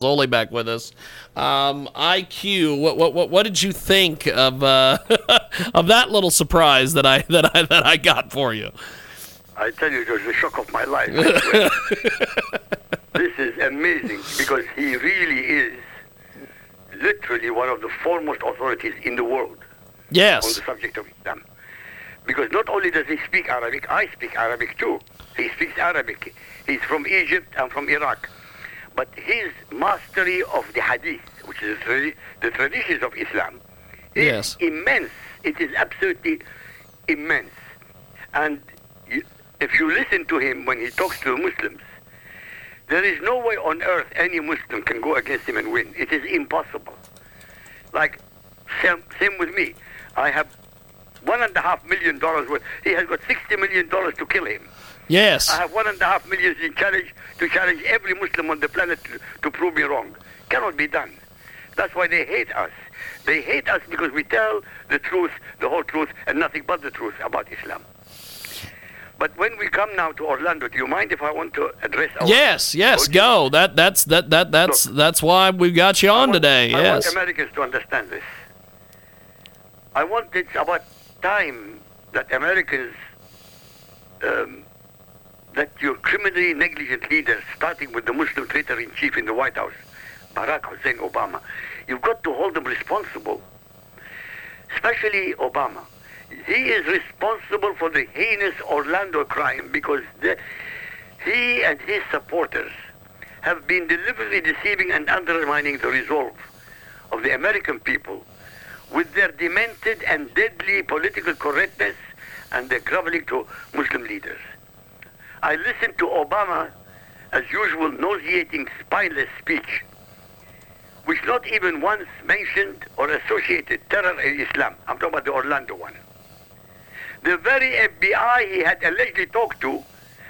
Loli back with us. Um, IQ, what, what what what did you think of uh, of that little surprise that I that I that I got for you? I tell you, it was the shock of my life. this is amazing because he really is literally one of the foremost authorities in the world Yes. on the subject of Islam. Because not only does he speak Arabic, I speak Arabic too. He speaks Arabic. He's from Egypt and from Iraq. But his mastery of the Hadith, which is the, the traditions of Islam, is Yes. immense. It is absolutely immense. And if you listen to him when he talks to Muslims, there is no way on earth any Muslim can go against him and win. It is impossible. Like, same, same with me. I have one and a half million dollars worth. He has got sixty million dollars to kill him. Yes. I have one and a half million in challenge to challenge every Muslim on the planet to, to prove me wrong. Cannot be done. That's why they hate us. They hate us because we tell the truth, the whole truth, and nothing but the truth about Islam. But when we come now to Orlando, do you mind if I want to address our Yes, yes, audience? go. That that's that that that's that's why we've got you on want- today. I Yes. want Americans to understand this. I want it's about time that Americans, um, that your criminally negligent leaders, starting with the Muslim traitor in chief in the White House, Barack Hussein Obama, you've got to hold them responsible. Especially Obama. He is responsible for the heinous Orlando crime because the, he and his supporters have been deliberately deceiving and undermining the resolve of the American people with their demented and deadly political correctness and their groveling to Muslim leaders. I listened to Obama, as usual, nauseating, spineless speech, which not even once mentioned or associated terror in Islam. I'm talking about the Orlando one. The very FBI he had allegedly talked to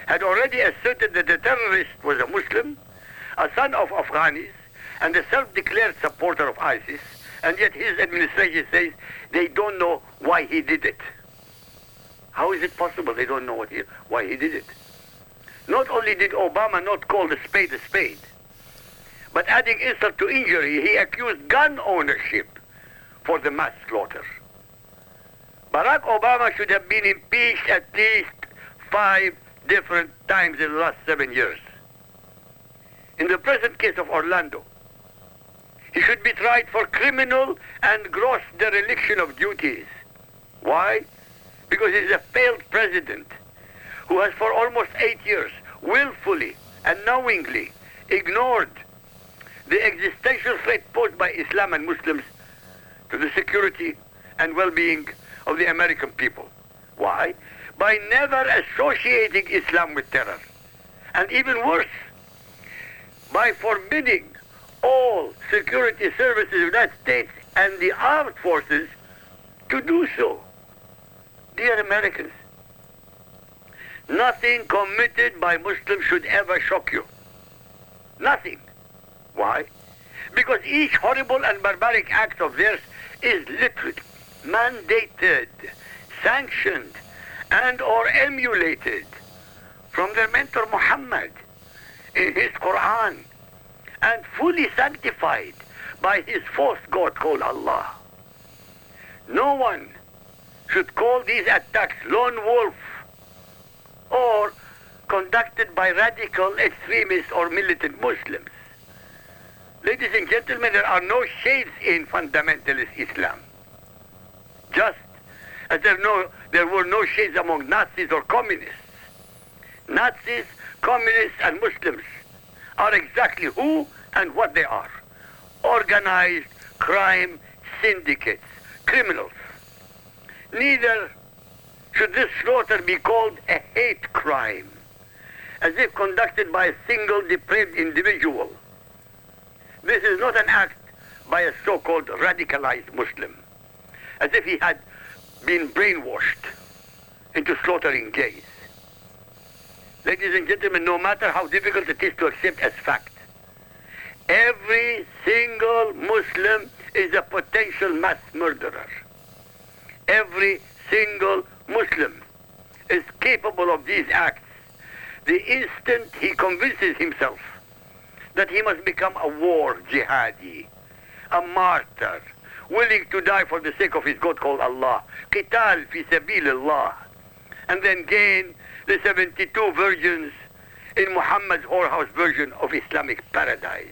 had already asserted that the terrorist was a Muslim, a son of Afghanis, and a self-declared supporter of ISIS, and yet his administration says they don't know why he did it. How is it possible they don't know what he, why he did it? Not only did Obama not call the spade a spade, but adding insult to injury, he accused gun ownership for the mass slaughter. Barack Obama should have been impeached at least five different times in the last seven years. In the present case of Orlando, he should be tried for criminal and gross dereliction of duties. Why? Because he's a failed president who has for almost eight years willfully and knowingly ignored the existential threat posed by Islam and Muslims to the security and well-being of the American people. Why? By never associating Islam with terror. And even worse, by forbidding all security services of the United States and the armed forces to do so. Dear Americans, nothing committed by Muslims should ever shock you. Nothing. Why? Because each horrible and barbaric act of theirs is literally mandated, sanctioned, and or emulated from their mentor Muhammad in his Quran and fully sanctified by his false God called Allah. No one should call these attacks lone wolf or conducted by radical extremists or militant Muslims. Ladies and gentlemen, there are no shades in fundamentalist Islam. Just as there, no, there were no shades among Nazis or communists. Nazis, communists, and Muslims are exactly who and what they are. Organized crime syndicates, criminals. Neither should this slaughter be called a hate crime, as if conducted by a single depraved individual. This is not an act by a so-called radicalized Muslim, as if he had been brainwashed into slaughtering gays. Ladies and gentlemen, no matter how difficult it is to accept as fact, every single Muslim is a potential mass murderer. Every single Muslim is capable of these acts the instant he convinces himself that he must become a war jihadi, a martyr, willing to die for the sake of his God called Allah, qital fi sabilillah, and then gain the 72 virgins in Muhammad's whorehouse version of Islamic paradise.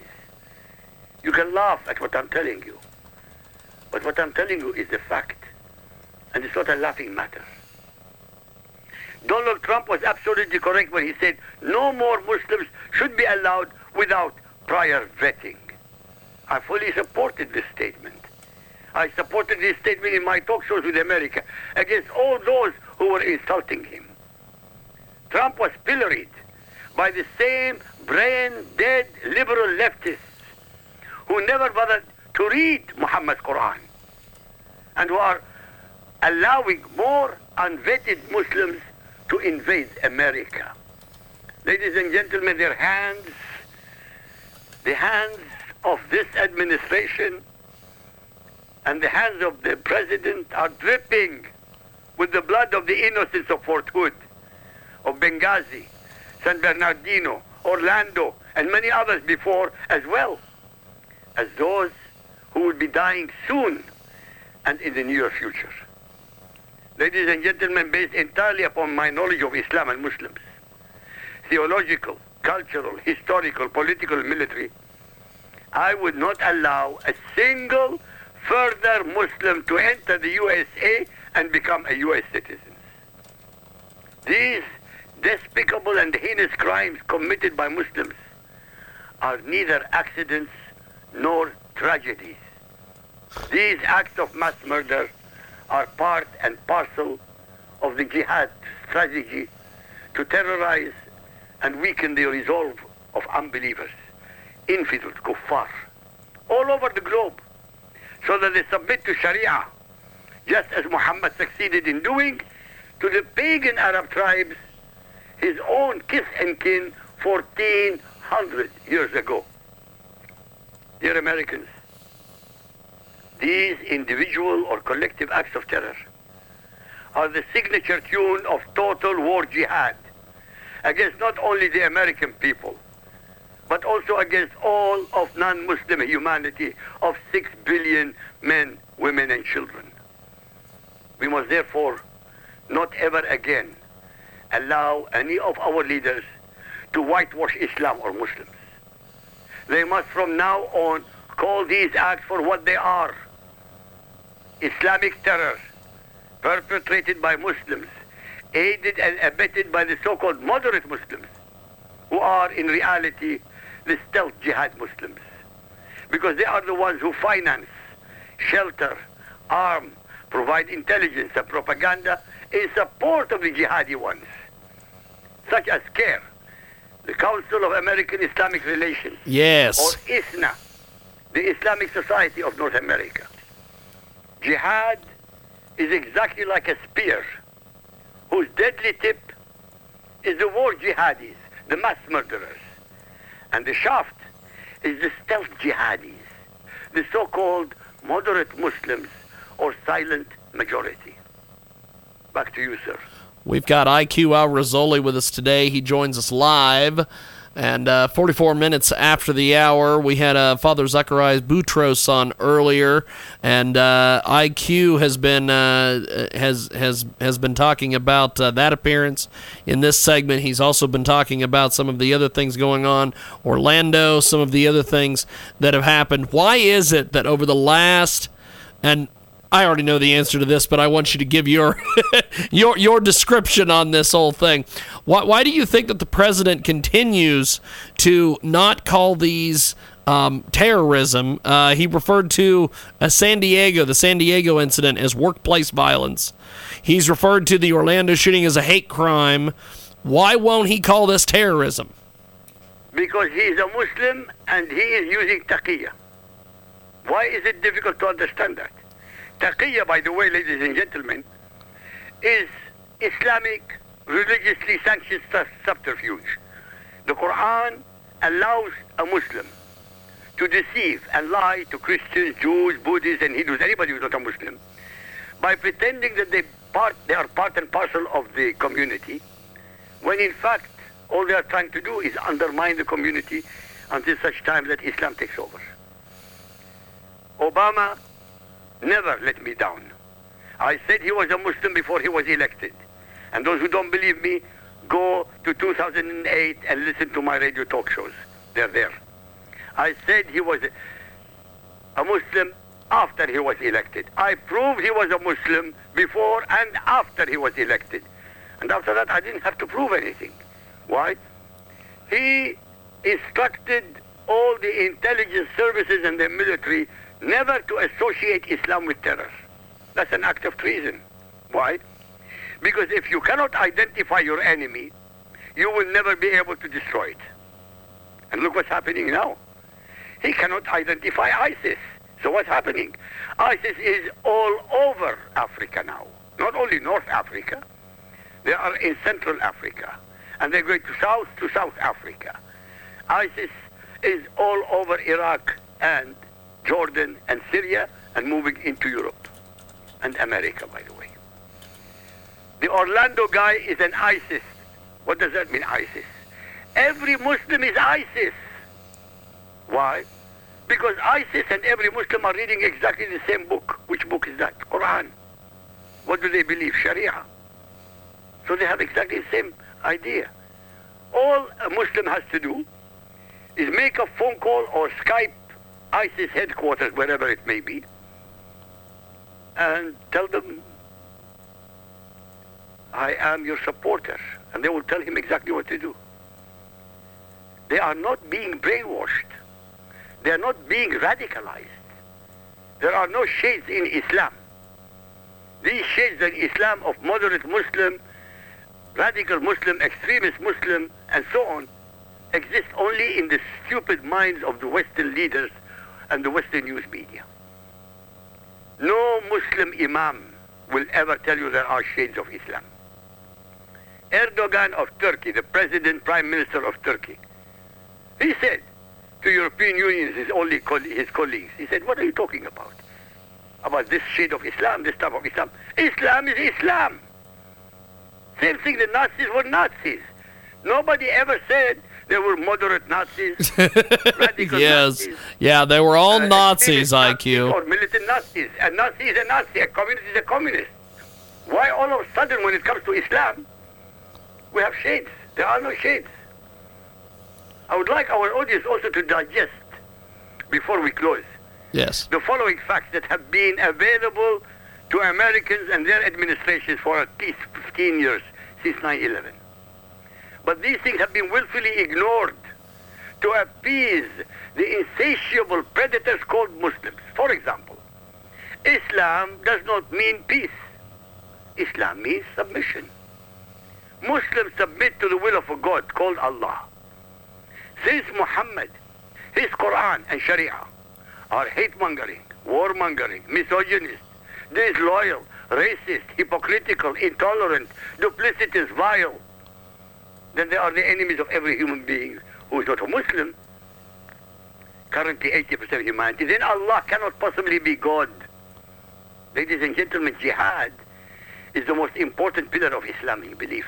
You can laugh at what I'm telling you, but what I'm telling you is the fact, and it's not a laughing matter. Donald Trump was absolutely correct when he said no more Muslims should be allowed without prior vetting. I fully supported this statement. I supported this statement in my talk shows with America against all those who were insulting him. Trump was pilloried by the same brain-dead liberal leftists who never bothered to read Muhammad's Quran and who are allowing more unvetted Muslims to invade America. Ladies and gentlemen, their hands, the hands of this administration and the hands of the president are dripping with the blood of the innocents of Fort Hood, of Benghazi, San Bernardino, Orlando, and many others before as well as those who will be dying soon and in the near future ladies and gentlemen, based entirely upon my knowledge of Islam and Muslims, theological, cultural, historical, political, military, I would not allow a single further Muslim to enter the USA and become a U.S. citizen. These despicable and heinous crimes committed by Muslims are neither accidents nor tragedies. These acts of mass murder are part and parcel of the jihad strategy to terrorize and weaken the resolve of unbelievers, infidels, kuffar, all over the globe, so that they submit to Sharia, just as Muhammad succeeded in doing to the pagan Arab tribes, his own kith and kin, 1400 years ago. Dear Americans, these individual or collective acts of terror are the signature tune of total war jihad against not only the American people, but also against all of non-Muslim humanity of six billion men, women, and children. We must therefore not ever again allow any of our leaders to whitewash Islam or Muslims. They must from now on call these acts for what they are Islamic terror perpetrated by Muslims, aided and abetted by the so-called moderate Muslims, who are in reality the stealth jihad Muslims. Because they are the ones who finance, shelter, arm, provide intelligence and propaganda in support of the jihadi ones, such as CAIR, the Council of American Islamic Relations, Yes. or ISNA, the Islamic Society of North America. Jihad is exactly like a spear whose deadly tip is the war jihadis, the mass murderers. And the shaft is the stealth jihadis, the so-called moderate Muslims or silent majority. Back to you, sir. We've got IQ Al Rassooli with us today. He joins us live. And uh, 44 minutes after the hour, we had uh, Father Zacharias Boutros on earlier, and uh, IQ has been uh, has has has been talking about uh, that appearance in this segment. He's also been talking about some of the other things going on, Orlando, some of the other things that have happened. Why is it that over the last and I already know the answer to this, but I want you to give your your your description on this whole thing. Why, why do you think that the president continues to not call these um, terrorism? Uh, he referred to a San Diego, the San Diego incident, as workplace violence. He's referred to the Orlando shooting as a hate crime. Why won't he call this terrorism? Because he is a Muslim and he is using taqiyya. Why is it difficult to understand that? Taqiyya, by the way, ladies and gentlemen, is Islamic religiously sanctioned subterfuge. The Quran allows a Muslim to deceive and lie to Christians, Jews, Buddhists, and Hindus, anybody who's not a Muslim, by pretending that they, part, they are part and parcel of the community, when in fact all they are trying to do is undermine the community until such time that Islam takes over. Obama never let me down. I said he was a Muslim before he was elected. And those who don't believe me, go to 2008 and listen to my radio talk shows. They're there. I said he was a Muslim after he was elected. I proved he was a Muslim before and after he was elected. And after that, I didn't have to prove anything. Why? He instructed all the intelligence services and the military never to associate Islam with terror. That's an act of treason. Why? Because if you cannot identify your enemy, you will never be able to destroy it. And look what's happening now. He cannot identify ISIS. So what's happening? ISIS is all over Africa now. Not only North Africa. They are in Central Africa. And they're going to South to South Africa. ISIS is all over Iraq and Jordan and Syria and moving into Europe and America, by the way. The Orlando guy is an ISIS. What does that mean, ISIS? Every Muslim is ISIS. Why? Because ISIS and every Muslim are reading exactly the same book. Which book is that? Quran. What do they believe? Sharia. So they have exactly the same idea. All a Muslim has to do is make a phone call or Skype ISIS headquarters, wherever it may be, and tell them, I am your supporter. And they will tell him exactly what to do. They are not being brainwashed. They are not being radicalized. There are no shades in Islam. These shades in Islam of moderate Muslim, radical Muslim, extremist Muslim, and so on, exist only in the stupid minds of the Western leaders and the Western news media. No Muslim Imam will ever tell you there are shades of Islam. Erdogan of Turkey, the President Prime Minister of Turkey, he said to European Union, his only coll- his colleagues, he said, what are you talking about? About this shade of Islam, this type of Islam. Islam is Islam. Same thing, the Nazis were Nazis. Nobody ever said there were moderate Nazis, radical yes. Nazis. Yeah, they were all uh, Nazis, IQ. Or militant Nazis. A Nazi is a Nazi. A communist is a communist. Why all of a sudden, when it comes to Islam, we have shades? There are no shades. I would like our audience also to digest, before we close, Yes. the following facts that have been available to Americans and their administrations for at least 15 years since 9-11. But these things have been willfully ignored to appease the insatiable predators called Muslims. For example, Islam does not mean peace. Islam means submission. Muslims submit to the will of a God called Allah. Since Muhammad, his Quran and Sharia are hate-mongering, war-mongering, misogynist, disloyal, racist, hypocritical, intolerant, duplicitous, vile, then they are the enemies of every human being who is not a Muslim. Currently 80% of humanity. Then Allah cannot possibly be God. Ladies and gentlemen, jihad is the most important pillar of Islamic belief.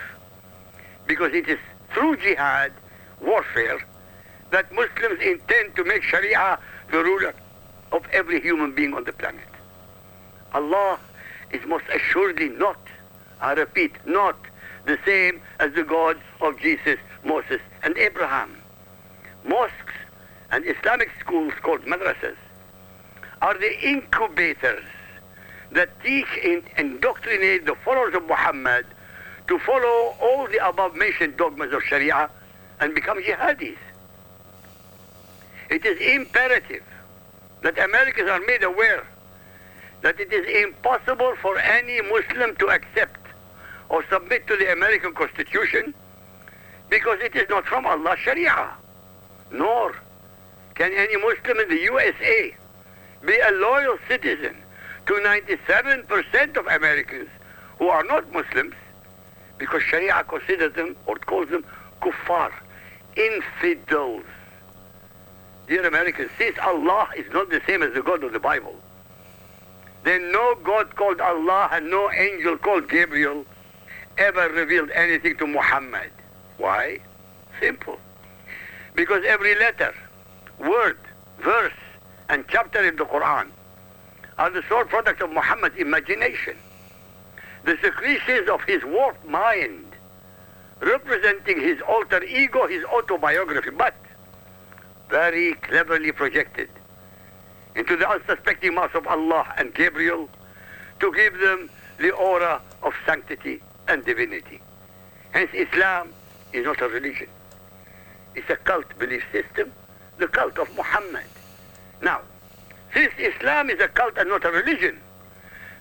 Because it is through jihad, warfare, that Muslims intend to make Sharia the ruler of every human being on the planet. Allah is most assuredly not, I repeat, not the same as the God of Jesus, Moses, and Abraham. Mosques and Islamic schools called madrasas are the incubators that teach and indoctrinate the followers of Muhammad to follow all the above mentioned dogmas of Sharia and become jihadis. It is imperative that Americans are made aware that it is impossible for any Muslim to accept or submit to the American Constitution because it is not from Allah Sharia. nor can any Muslim in the USA be a loyal citizen to 97% of Americans who are not Muslims because Sharia considers them or calls them kuffar, infidels. Dear Americans, since Allah is not the same as the God of the Bible, then no God called Allah and no angel called Gabriel ever revealed anything to Muhammad. Why? Simple. Because every letter, word, verse, and chapter in the Quran are the sole product of Muhammad's imagination. The secretions of his warped mind, representing his alter ego, his autobiography, but very cleverly projected into the unsuspecting mouths of Allah and Gabriel to give them the aura of sanctity and divinity. Hence, Islam is not a religion. It's a cult belief system, the cult of Muhammad. Now, since Islam is a cult and not a religion,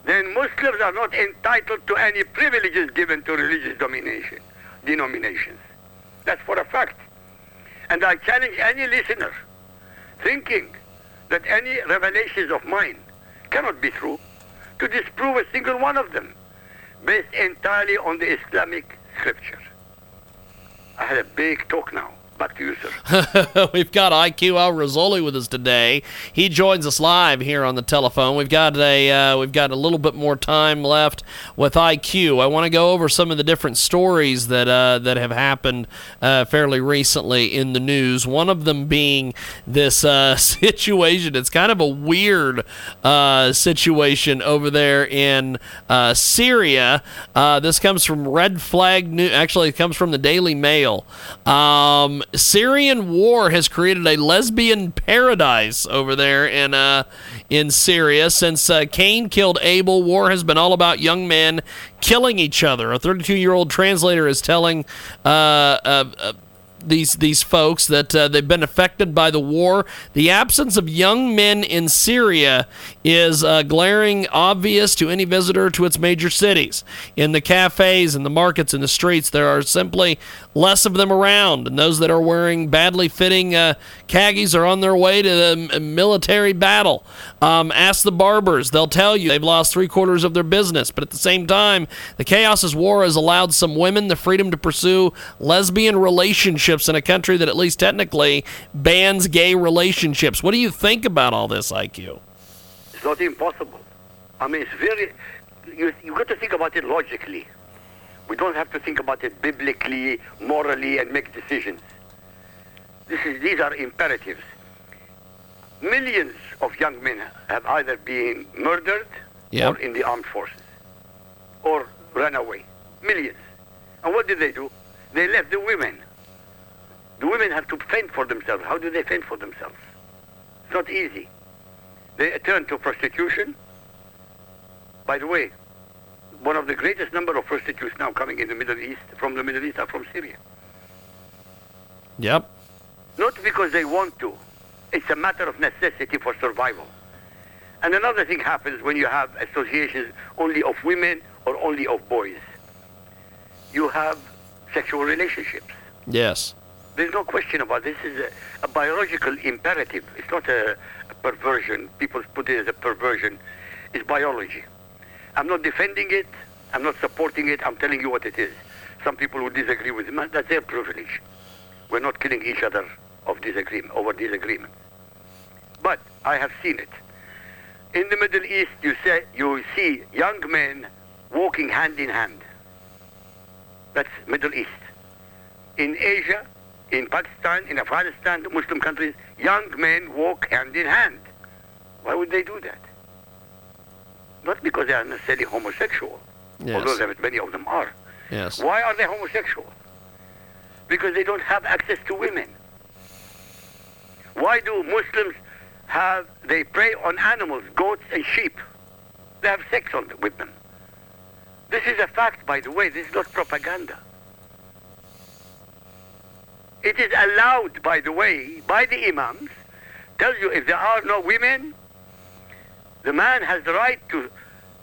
then Muslims are not entitled to any privileges given to religious domination, denominations. That's for a fact. And I challenge any listener thinking that any revelations of mine cannot be true to disprove a single one of them based entirely on the Islamic scripture. I had a big talk now. Back to you, sir. We've got IQ Al Rassooli with us today. He joins us live here on the telephone. We've got a uh, we've got a little bit more time left with IQ. I want to go over some of the different stories that uh, that have happened uh, fairly recently in the news. One of them being this uh, situation. It's kind of a weird uh, situation over there in uh, Syria. this comes from Red Flag News. Actually, it comes from the Daily Mail. Um, Syrian war has created a lesbian paradise over there in uh, in Syria. Since uh, Cain killed Abel, war has been all about young men killing each other. A 32 year old translator is telling. Uh, uh, uh these these folks that uh, they've been affected by the war. The absence of young men in Syria is uh, glaring obvious to any visitor to its major cities. In the cafes in the markets in the streets, there are simply less of them around, and those that are wearing badly fitting uh, khakis are on their way to the military battle. Um, ask the barbers; they'll tell you they've lost three quarters of their business. But at the same time, the chaos of war has allowed some women the freedom to pursue lesbian relationships in a country that, at least technically, bans gay relationships. What do you think about all this, IQ? It's not impossible. I mean, it's very. You you got to think about it logically. We don't have to think about it biblically, morally, and make decisions. This is, these are imperatives. Millions of young men have either been murdered yep. or in the armed forces or run away. Millions. And what did they do? They left the women. The women have to fend for themselves. How do they fend for themselves? It's not easy. They turn to prostitution. By the way, one of the greatest number of prostitutes now coming in the Middle East, from the Middle East, are from Syria. Yep. Not because they want to. It's a matter of necessity for survival. And another thing happens when you have associations only of women or only of boys. You have sexual relationships. Yes. There's no question about this. Is a, a biological imperative. It's not a, a perversion. People put it as a perversion. It's biology. I'm not defending it. I'm not supporting it. I'm telling you what it is. Some people who disagree with me, that's their privilege. We're not killing each other of disagreement over disagreement. But I have seen it. In the Middle East, you say you see young men walking hand in hand. That's Middle East. In Asia, in Pakistan, in Afghanistan, the Muslim countries, young men walk hand in hand. Why would they do that? not because they are necessarily homosexual, yes. although many of them are. Yes. Why are they homosexual? Because they don't have access to women. Why do Muslims have, they prey on animals, goats and sheep? They have sex on, with them. This is a fact, by the way. This is not propaganda. It is allowed, by the way, by the imams, tells you if there are no women, the man has the right to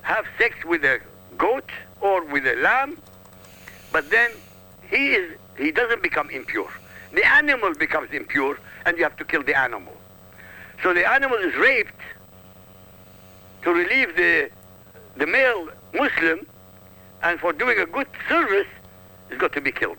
have sex with a goat or with a lamb, but then he is he doesn't become impure. the animal becomes impure, and you have to kill the animal. So the animal is raped to relieve the the male Muslim, and for doing a good service, is got to be killed.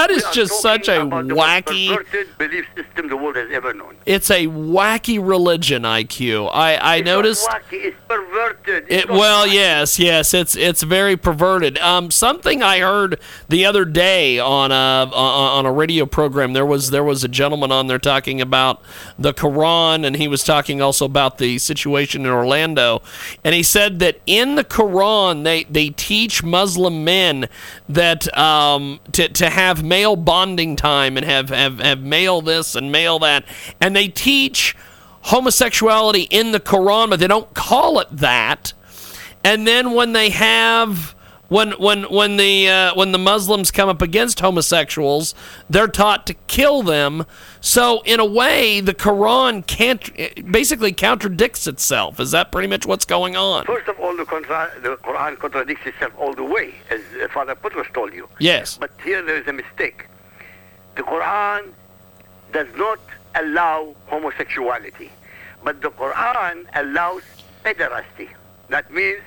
That is just such a talking about the most wacky. belief system the world has ever known. It's a wacky religion, IQ. I I It's noticed. not wacky, it's perverted. It's It, well, wacky. yes, yes, it's it's very perverted. Um, something I heard the other day on a on a radio program. There was there was a gentleman on there talking about the Quran, and he was talking also about the situation in Orlando. And he said that in the Quran, they they teach Muslim men that um, to to have male bonding time and have have have male this and male that, and they teach homosexuality in the Quran, but they don't call it that. And then when they have when when when the uh, when the Muslims come up against homosexuals, they're taught to kill them. So in a way, the Quran can't basically contradicts itself. Is that pretty much what's going on? First of all, the, contra- the Quran contradicts itself all the way, as uh, Father Boutros told you. Yes. But here there is a mistake. The Quran does not allow homosexuality, but the Quran allows pederasty. That means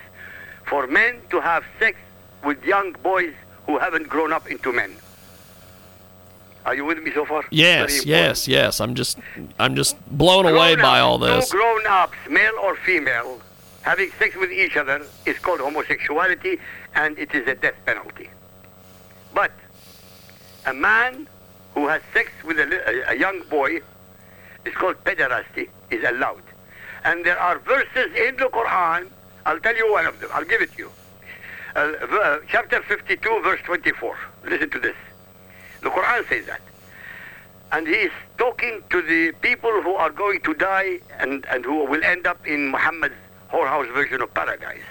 for men to have sex with young boys who haven't grown up into men. Are you with me so far? Yes, yes, yes. I'm just I'm just blown away by all this. Two grown-ups, male or female, having sex with each other is called homosexuality, and it is a death penalty. But a man who has sex with a, a- a young boy is called pederasty, is allowed. And there are verses in the Quran, I'll tell you one of them, I'll give it to you. Uh, chapter 52, verse 24. Listen to this. The Quran says that and he is talking to the people who are going to die and, and who will end up in Muhammad's whorehouse version of paradise.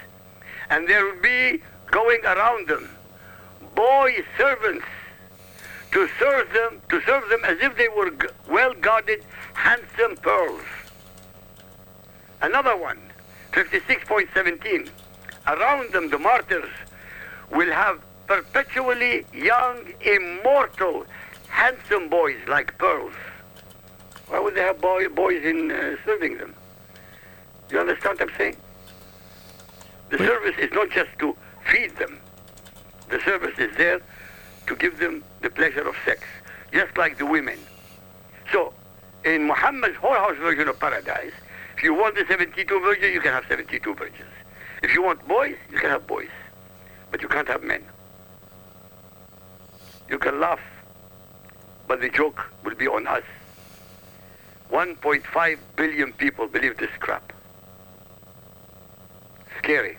And there will be going around them boy servants to serve them to serve them as if they were g- well guarded, handsome pearls. Another one, 56.17. Around them, the martyrs will have perpetually young, immortal, handsome boys like pearls. Why would they have boy, boys in uh, serving them? You understand what I'm saying? The service is not just to feed them. The service is there to give them the pleasure of sex, just like the women. So, in Muhammad's whorehouse version of paradise, if you want the 72 virgins, you can have 72 virgins. If you want boys, you can have boys. But you can't have men. You can laugh, but the joke will be on us. 1.5 billion people believe this crap. Scary.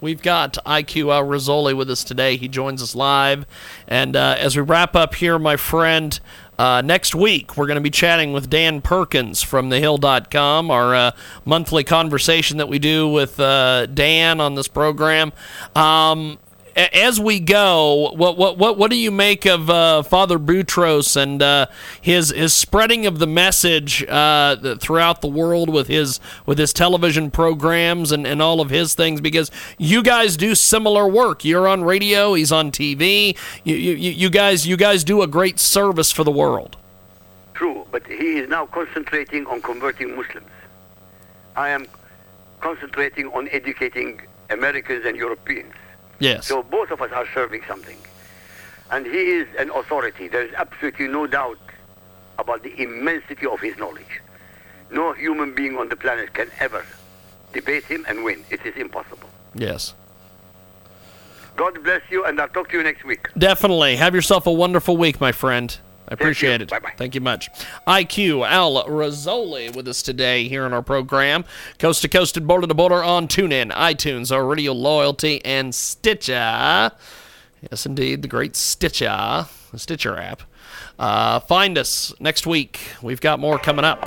We've got IQ Al Rassooli with us today. He joins us live. And uh, as we wrap up here, my friend, uh, next week we're going to be chatting with Dan Perkins from thehill.com, our uh, monthly conversation that we do with uh, Dan on this program. Um, as we go, what what what what do you make of uh, Father Boutros and uh, his his spreading of the message uh, throughout the world with his with his television programs and, and all of his things? Because you guys do similar work. You're on radio. He's on TV. You you, you guys you guys do a great service for the world. True, but he is now concentrating on converting Muslims. I am concentrating on educating Americans and Europeans. Yes. So both of us are serving something. And he is an authority. There is absolutely no doubt about the immensity of his knowledge. No human being on the planet can ever debate him and win. It is impossible. Yes. God bless you, and I'll talk to you next week. Definitely. Have yourself a wonderful week, my friend. I appreciate it. Bye-bye. Thank you much. IQ Al Rassooli with us today here on our program. Coast to coast and border to border on TuneIn, iTunes, our radio loyalty, and Stitcher. Yes, indeed, the great Stitcher, the Stitcher app. Uh, find us next week. We've got more coming up.